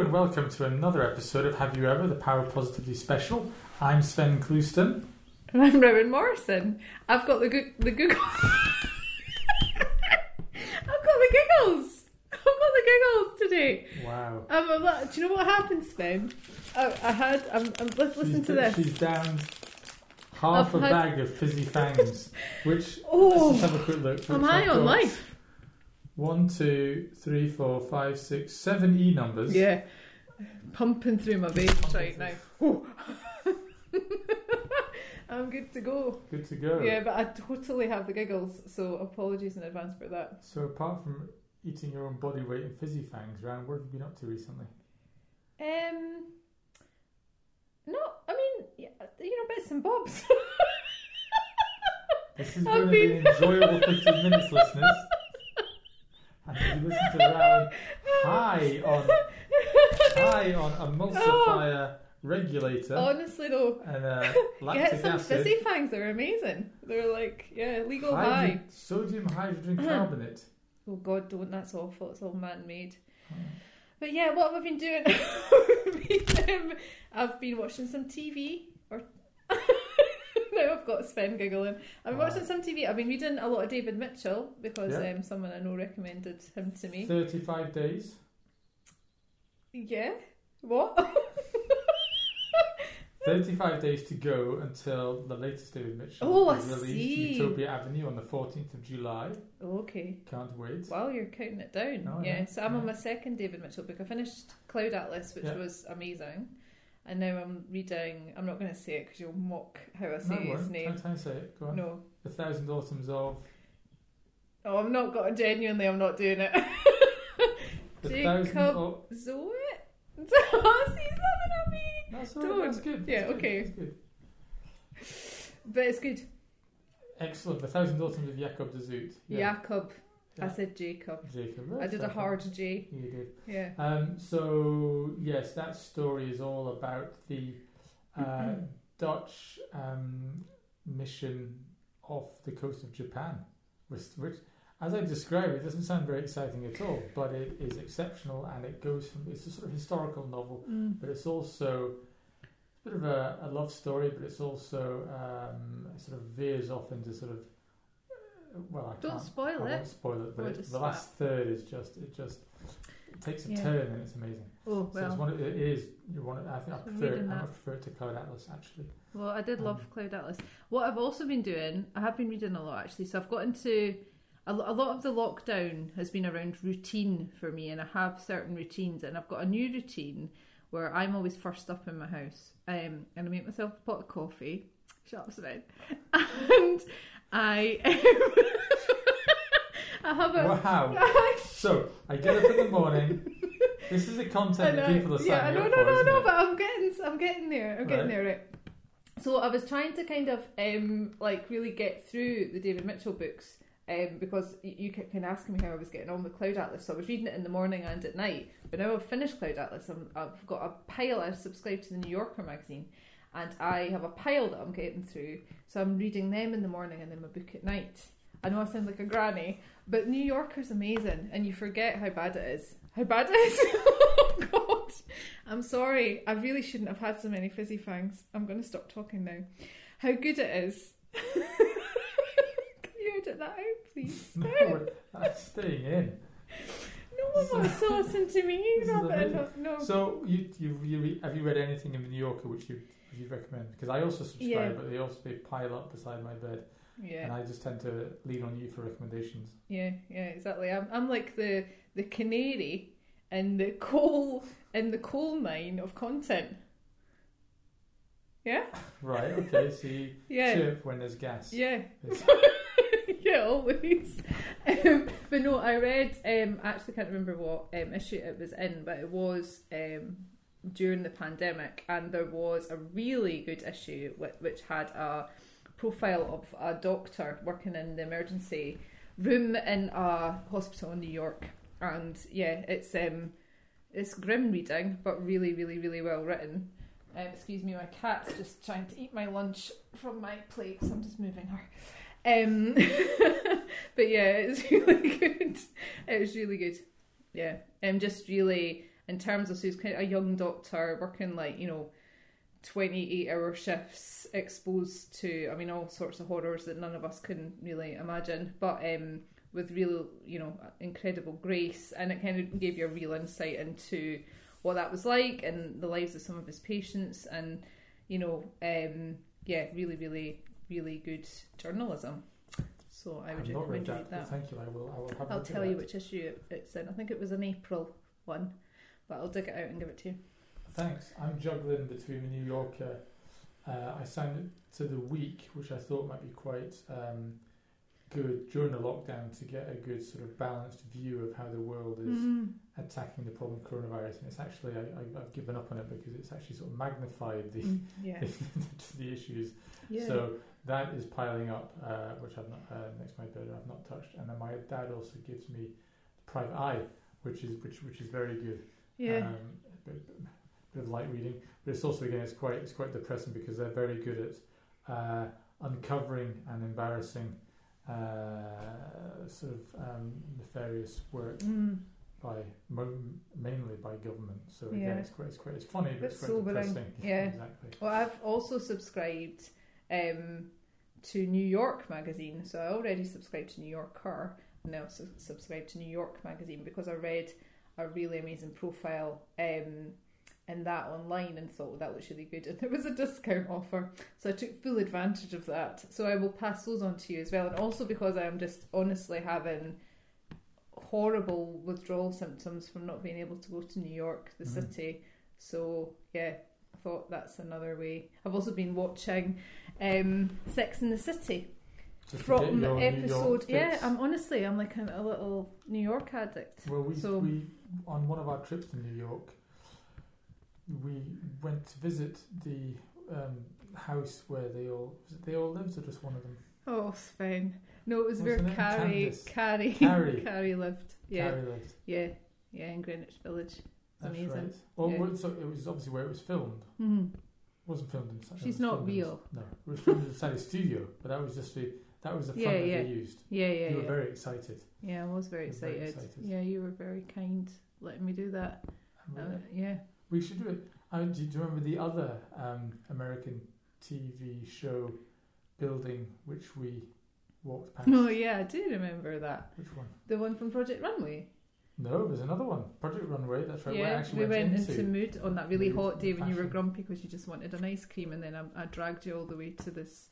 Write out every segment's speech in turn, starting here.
and welcome to another episode of Have You Ever, the Power of Positively Special. I'm Svein Clouston. And I'm Rowan Morrison. I've got the go- the Google. I've got the giggles. I've got the giggles today. Wow. Um, I'm like- do you know what happened, Svein? I, I had. I'm, I'm, let's listen she's, to this. She's down half I've a had- bag of fizzy fangs, which, Oh, let's just have a quick look. I'm high I've on life. One, two, three, four, five, six, seven E numbers. Yeah, pumping through my veins right now. I'm good to go. Good to go. Yeah, but I totally have the giggles, so apologies in advance for that. So apart from eating your own body weight in fizzy fangs, Rowan, what have you been up to recently? Um, no, I mean, you know, bits and bobs. This is I've going to be an enjoyable 15 minutes, listeners. And you listen to Rowan high on high on emulsifier regulator Honestly, though, and uh, get some acid. fizzy fangs. They're amazing. They're like, yeah, legal hydro- high. Sodium hydrogen carbonate. Oh God, don't. That's awful. It's all man-made. Oh. But yeah, what have I been doing? I've been watching some TV. Now I've got Svein giggling. I've been Wow. watching some TV. I've been reading a lot of David Mitchell because Yeah. um, someone I know recommended him to me. 35 days. Yeah. What? 35 days to go until the latest David Mitchell Oh, I is released, see. Utopia Avenue, on the 14th of July. okay. Can't wait. Wow, you're counting it down. Oh, yeah. yeah, So I'm on my second David Mitchell book. I finished Cloud Atlas, which Yeah. was amazing. And now I'm reading. I'm not going to say it because you'll mock how I say no, his name. Try, try say it. Go on. No. The Thousand Autumns of. Oh, I'm not got genuinely. I'm not doing it. Jacob Au- Zoe. Oh, He's laughing at me. That's all right, that's Don't. good. Yeah, good, okay. good. But it's good. Excellent. The Thousand Autumns of Jacob de Zoet. Yeah. Jacob. I said Jacob. Jacob. I did a hard J. You did. Yeah. Um, so yes, that story is all about the uh, Dutch um, mission off the coast of Japan, which, which, as I describe it, doesn't sound very exciting at all, but it is exceptional, and it goes from it's a sort of historical novel, Mm. but it's also a bit of a, a love story, but it's also um, sort of veers off into sort of well, I Don't can't, spoil I it. won't spoil it, but it, the last third is just it just it takes a Yeah. turn and it's amazing. Oh So it's well. one. of- It is. You want. I think I prefer. It, I prefer it to Cloud Atlas actually. Well, I did love Um, Cloud Atlas. What I've also been doing, I have been reading a lot actually. So I've got into a, a lot of the lockdown has been around routine for me, and I have certain routines, and I've got a new routine where I'm always first up in my house, um, and I make myself a pot of coffee. Shut up, Svein. And I, I have a. Wow. So I get up in the morning. This is the content that people are yeah, signing no, up no, for, no, isn't no, but I'm getting, I'm getting there. I'm getting Right. there, right? So I was trying to kind of, um, like really get through the David Mitchell books, um, because you can can ask me how I was getting on with Cloud Atlas. So I was reading it in the morning and at night. But now I've finished Cloud Atlas. I'm, I've got a pile. I've subscribed to the New Yorker magazine, and I have a pile that I'm getting through. So I'm reading them in the morning and then my book at night. I know I sound like a granny, but New Yorker's amazing, and you forget how bad it is. How bad it is! oh God, I'm sorry. I really shouldn't have had so many fizzy fangs. I'm going to stop talking now. How good it is! Can you edit that out, please? No, that's staying in. No one wants to listen to me. This Robert. No, no. So you you, you have you read anything in the New Yorker which you you recommend? Because I also subscribe, Yeah. but they also they pile up beside my bed, and I just tend to lean on you for recommendations. yeah, yeah. Exactly. I'm, I'm like the the canary in the coal in the coal mine of content. Yeah, Right. Okay. So you yeah. chirp when there's gas. Yeah. Yeah, always. Um, but no, I read. Um, I actually can't remember what um, issue it was in, but it was um, during the pandemic, and there was a really good issue which, had a profile of a doctor working in the emergency room in a hospital in New York, and yeah, it's um, it's grim reading, but really, really, really well written. Um, excuse me, my cat's just trying to eat my lunch from my plate, so I'm just moving her. Um, but yeah, it's really good. It was really good. Yeah, um, just really in terms of so he's kind of a young doctor working like you know 28 hour shifts exposed to i mean all sorts of horrors that none of us can really imagine but um with real you know incredible grace and it kind of gave you a real insight into what that was like and the lives of some of his patients and you know um yeah really really really good journalism so i would read recommend that, read that thank you. I will. I will have I'll tell you which issue it's in. I think it was an April one, but I'll dig it out and give it to you. Thanks. I'm juggling between the New Yorker. Uh, I signed it to the Week, which I thought might be quite um, good during the lockdown to get a good sort of balanced view of how the world is Mm. attacking the problem of coronavirus. And it's actually I, I've given up on it because it's actually sort of magnified the Mm, yeah, the issues. yeah. So that is piling up, uh, which I've not uh, next to my bed. I've not touched. And then my dad also gives me Private Eye, which is which which is very good. Yeah. Um, a bit, bit of light reading, but it's also again it's quite it's quite depressing because they're very good at uh, uncovering and embarrassing uh, sort of um, nefarious work Mm. by mo- mainly by government. So again, Yeah. it's quite it's quite it's funny, but it's quite depressing. yeah. exactly. Well, I've also subscribed um, to New York Magazine, so I already subscribed to New Yorker, and now su- subscribe to New York Magazine because I read a really amazing profile um, in that online and thought well, that looks really good, and there was a discount offer, so I took full advantage of that. So I will pass those on to you as well, and also because I am just honestly having horrible withdrawal symptoms from not being able to go to New York, the Mhm. city. So yeah, I thought that's another way. I've also been watching um, Sex in the City Just to get from your episode. Yeah. I'm honestly I'm like a, a little New York addict. Well, we, So- we on one of our trips to New York, we went to visit the um, house where they all they all lived, or just one of them. Oh, Svein. No, it was What's where her? Carrie, Carrie, Carrie. Carrie lived. Yeah, Carrie lived. yeah, yeah, in Greenwich Village. That's amazing. right. Well, Yeah. so it was obviously where it was filmed. Mhm. It wasn't filmed inside. She's not filmed in- real. no, it was filmed inside a studio, but that was just the that was the fun Yeah, that yeah. they used. Yeah, yeah, you were yeah. very excited. Yeah, I was very You're very excited. excited. Yeah, you were very kind letting me do that. Uh, yeah. We should do it. Uh, do, you- remember the other um, American TV show building which we walked past? Oh yeah, I do remember that. Which one? The one from Project Runway. No, there's another one. Project Runway. That's right. yeah, actually we went into. into mood on that really hot day when you were grumpy because you just wanted an ice cream, and then I, I dragged you all the way to this,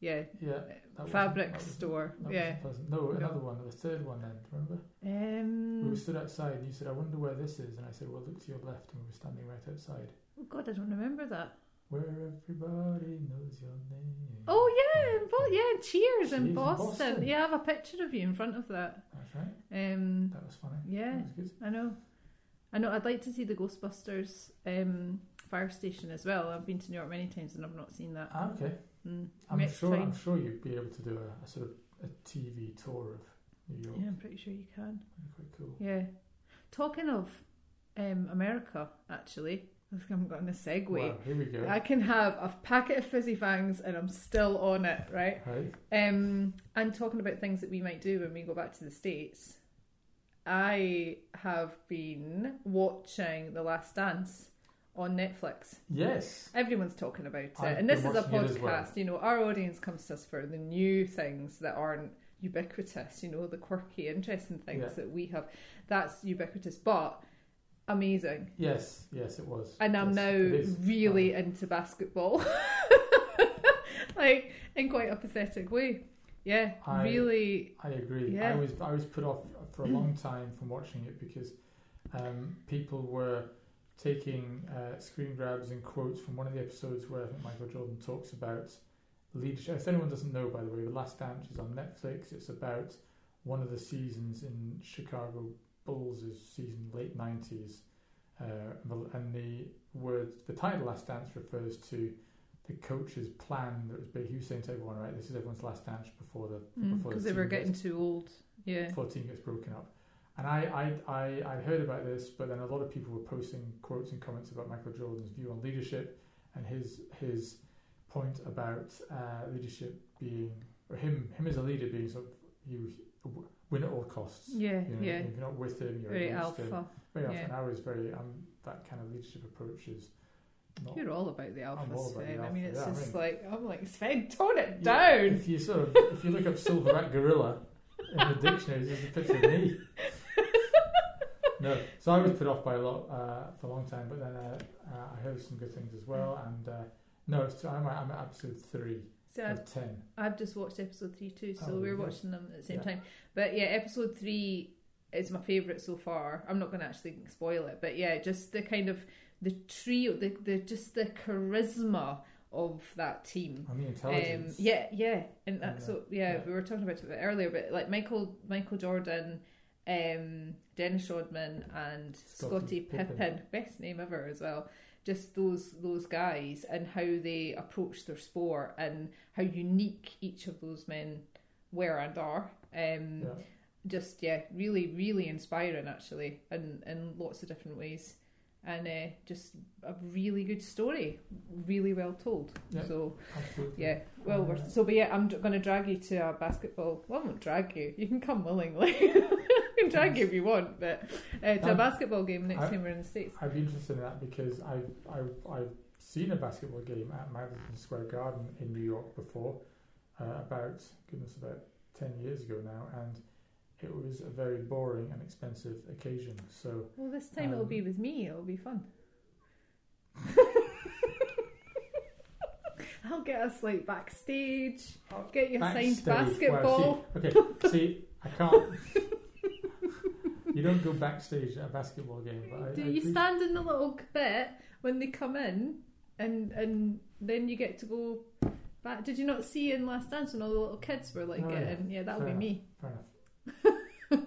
yeah, yeah, fabric wasn't- store. yeah. No, No. another one. The third one. Then remember? We Um. were stood outside, and you said, "I wonder where this is," and I said, "Well, look to your left," and we were standing right outside. Oh God, I don't remember that. Where everybody knows your name. Oh yeah, in Bo- yeah, Cheers, in Cheers in Boston. Boston. Yeah, I have a picture of you in front of that. That's right. Um. That was funny. Yeah. Was. I know. I know. I'd like to see the Ghostbusters um, fire station as well. I've been to New York many times and I've not seen that. Ah, okay. Mm. I'm sure. time. I'm sure you'd be able to do a, a sort of a TV tour of New York. Yeah, I'm pretty sure you can. Quite cool. Yeah. Talking of um, America, actually, I think I'm going to segue. Wow, here we go. I can have a packet of fizzy fangs and I'm still on it, right? Right. Um, and talking about things that we might do when we go back to the States, I have been watching The Last Dance on Netflix. Yes. Everyone's talking about it. I've and this is a watching it as podcast. well. You know, our audience comes to us for the new things that aren't ubiquitous, you know, the quirky, interesting things Yeah. that we have. That's ubiquitous, but amazing. Yes. Yes, it was. And I'm Yes, now really into basketball. like, in quite a pathetic way. Yeah, I- really. I agree. Yeah. I was I was put off for a long time from watching it because um, people were taking uh, screen grabs and quotes from one of the episodes where I think Michael Jordan talks about leadership. If anyone doesn't know, by the way, The Last Dance is on Netflix. It's about one of the seasons in Chicago Bulls' season, late nineties, uh, and the word the title Last Dance refers to the coach's plan that was big. He was saying to everyone, right, this is everyone's last dance before the before Because the Mm, they were team gets- getting too old. Yeah. before the team gets broken up. And I, I, I, I heard about this, but then a lot of people were posting quotes and comments about Michael Jordan's view on leadership and his his point about uh, leadership being or him him as a leader being sort of you win at all costs. Yeah, You know, yeah. If you're not with him, you're Very against him. alpha. Very alpha. yeah. And I was very um, that kind of leadership approach is not. You're all about the alpha, about the Svein. I mean, it's yeah, I just mean- like I'm like Svein, tone it Yeah, down. If you sort of if you look up silverback gorilla in the dictionary, there's a picture of me. No, so I was put off by a lot uh, for a long time, but then uh, uh, I heard some good things as well. And uh, no, it's, I'm, at- I'm at episode three So I've, of ten. I've just watched episode three too, so Oh, we're watching them at the same Yeah. time. But yeah, episode three is my favourite so far. I'm not going to actually spoil it, but yeah, just the kind of the trio, the the just the charisma of that team. The Um, intelligence. yeah, yeah, and that, Yeah, so yeah, yeah. we were talking about it earlier, but like Michael Michael Jordan, um, Dennis Rodman, and Scottie Scotty Pippen. Pippen. best name ever as well. Just those those guys and how they approach their sport and how unique each of those men were and are. Um, Yeah. Just yeah, really really inspiring actually, in in lots of different ways. And uh, just a really good story, really well told. Yeah. So Absolutely. yeah, well, we're, Uh, so but yeah, I'm going to drag you to a basketball. Well, I won't drag you. You can come willingly. I can drag you if you want, but uh, to a Um, basketball game next I- time we're in the states. I'd be interested in that because I've, I've, I've seen a basketball game at Madison Square Garden in New York before, uh, about, goodness, about 10 years ago now, and it was a very boring and expensive occasion. So, Well, this time it'll um, be with me. It'll be fun. I'll get us like backstage. I'll get you signed backstage- basketball. Wow, see, okay, see, I can't. you don't go backstage at a basketball game, but Do I you do- stand in the little bit when they come in, and and then you get to go back? Did you not see in Last Dance when all the little kids were like Oh, yeah. getting? Yeah, that'll be me. Fair enough.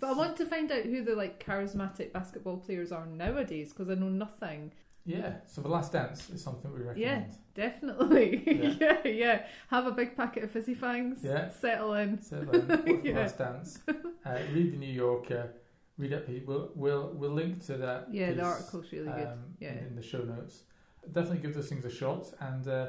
But I want to find out who the like charismatic basketball players are nowadays because I know nothing. Yeah, so The Last Dance is something we recommend. Yeah, definitely, Yeah. yeah. yeah, Have a big packet of fizzy fangs. Yeah. Settle in. So then, watch The Yeah. Last Dance, uh, read the New Yorker, read up. We'll we'll we'll link to that. Yeah, piece, the article's really good. um, Yeah. in the show notes. Definitely give those things a shot, and uh,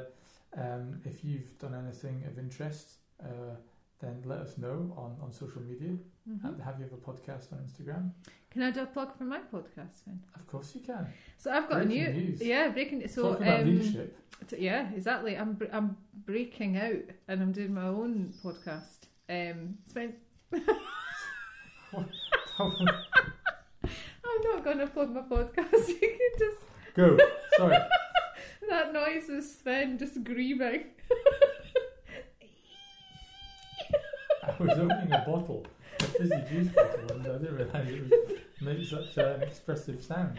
um, if you've done anything of interest, uh, then let us know on, on social media. Mhm. Have- Have you Ever podcast on Instagram? Can I do a plug for my podcast then? Of course you can. So I've got Breaking a new. news. Yeah, breaking. So Talking about um, leadership. yeah, exactly. I'm br- I'm breaking out and I'm doing my own podcast. Um, Svein, I'm not going to plug my podcast. You can just Go. Sorry. that noise was Svein just grieving. I was opening a bottle, a fizzy juice bottle, and I didn't realise it make such an expressive sound.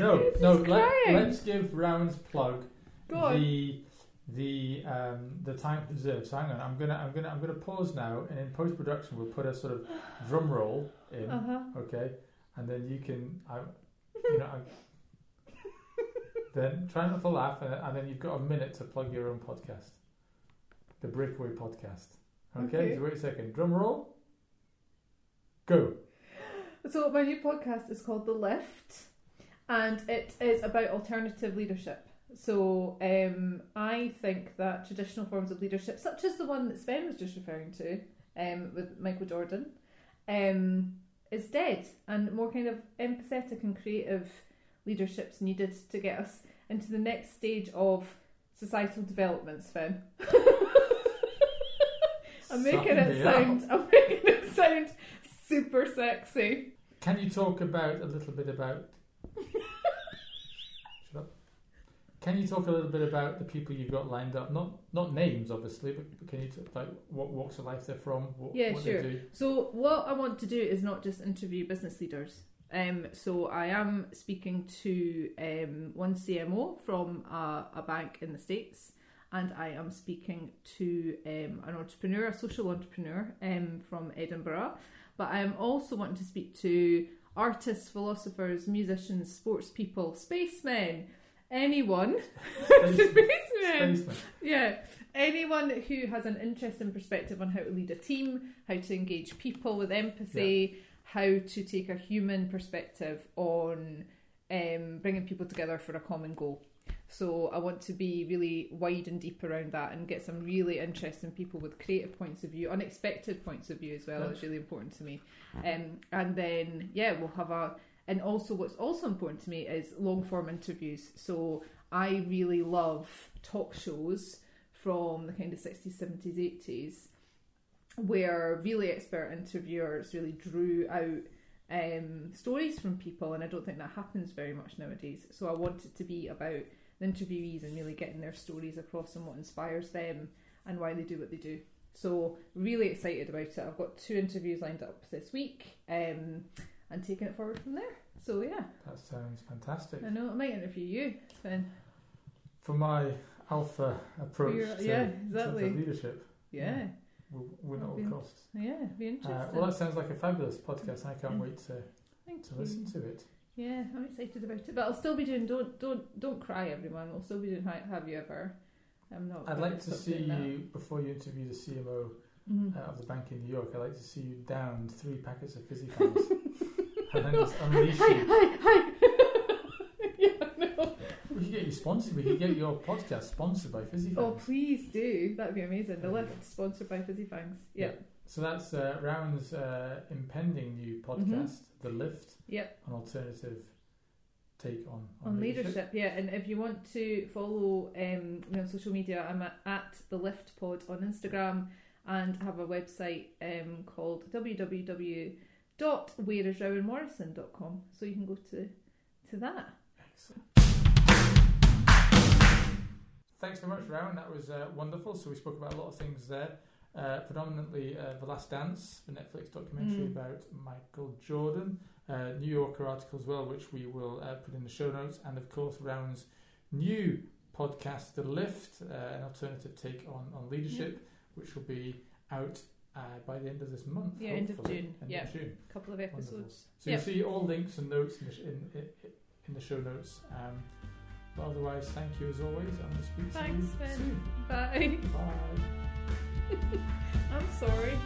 No, no. Let, crying. let's give Rowan's plug Go on. the the um, the time preserved. So hang on, I'm gonna I'm gonna I'm gonna pause now, and in post production we'll put a sort of drum roll in, Uh huh. okay, and then you can I, you know, I, then try not to laugh, and, and then you've got a minute to plug your own podcast, the Breakaway Podcast. Okay, Okay. so wait a second. Drum roll. Go. So my new podcast is called The Lift, and it is about alternative leadership. So um, I think that traditional forms of leadership, such as the one that Svein was just referring to, um, with Michael Jordan, um, is dead, and more kind of empathetic and creative leadership's needed to get us into the next stage of societal development. Svein. I'm making it sound. I'm making it sound super sexy. Can you talk about a little bit about? Shut up. Can you talk a little bit about the people you've got lined up? Not not names, obviously, but can you talk like what walks of life they're from? What, Yeah, what sure. They do? So what I want to do is not just interview business leaders. Um, so I am speaking to um, one CMO from a, a bank in the States, and I am speaking to um, an entrepreneur, a social entrepreneur um, from Edinburgh. But I am also wanting to speak to artists, philosophers, musicians, sports people, spacemen, anyone. Spacemen. Yeah, anyone who has an interesting perspective on how to lead a team, how to engage people with empathy, how to take a human perspective on um, bringing people together for a common goal. So I want to be really wide and deep around that and get some really interesting people with creative points of view, unexpected points of view as well. It's really important to me. Um, and then yeah, we'll have a. And also, what's also important to me is long form interviews. So I really love talk shows from the kind of 60s, 70s, 80s, where really expert interviewers really drew out um, stories from people, and I don't think that happens very much nowadays. So I want it to be about the interviewees and really getting their stories across and what inspires them and why they do what they do. So really excited about it. I've got two interviews lined up this week, um, and taking it forward from there. So yeah, That sounds fantastic. I know I might interview you, Svein. For my alpha approach your- to, yeah, in terms of exactly. leadership, Yeah, we'll win at all costs. yeah, be Uh, interesting. well, that sounds like a fabulous podcast. I can't wait to, Thank to you. listen to it. Yeah, I'm excited about it, but I'll still be doing. Don't don't don't cry, everyone. I'll still be doing. Have you ever? I'm not. I'd like to see you before you interview the CMO Mhm. uh, of the bank in New York. I'd like to see you down three packets of fizzy fangs and then just unleash Hi, you. hi, hi. yeah, no. We could get you sponsored. We could get your podcast sponsored by Fizzy Fangs. Oh, please do. That'd be amazing. The There lift sponsored by Fizzy Fangs. Yeah. So that's uh, Rowan's uh, impending new podcast, The Lift, Mm-hmm. Yep. an alternative take on, On leadership. yeah. And if you want to follow um, me on social media, I'm at, at the Lift Pod on Instagram and have a website um, called www.whereisrowanmorrison.com. So you can go to to that. Excellent. Thanks very much, Rowan. That was uh, wonderful. So we spoke about a lot of things there. Uh, predominantly uh, The Last Dance, the Netflix documentary Mm. about Michael Jordan, uh, New Yorker article as well, which we will uh, put in the show notes, and of course Rowan's new podcast, The Lift, uh, an alternative take on, on leadership, which will be out uh, by the end of this month. Yeah, end of. June. Yeah. A couple of Wonderful. episodes. So Yeah. you'll see all links and notes in the, sh- in, in, in the show notes. Um, but otherwise, thank you as always. I'm going to speak Thanks, to you Ben. soon. Bye. Bye. I'm sorry.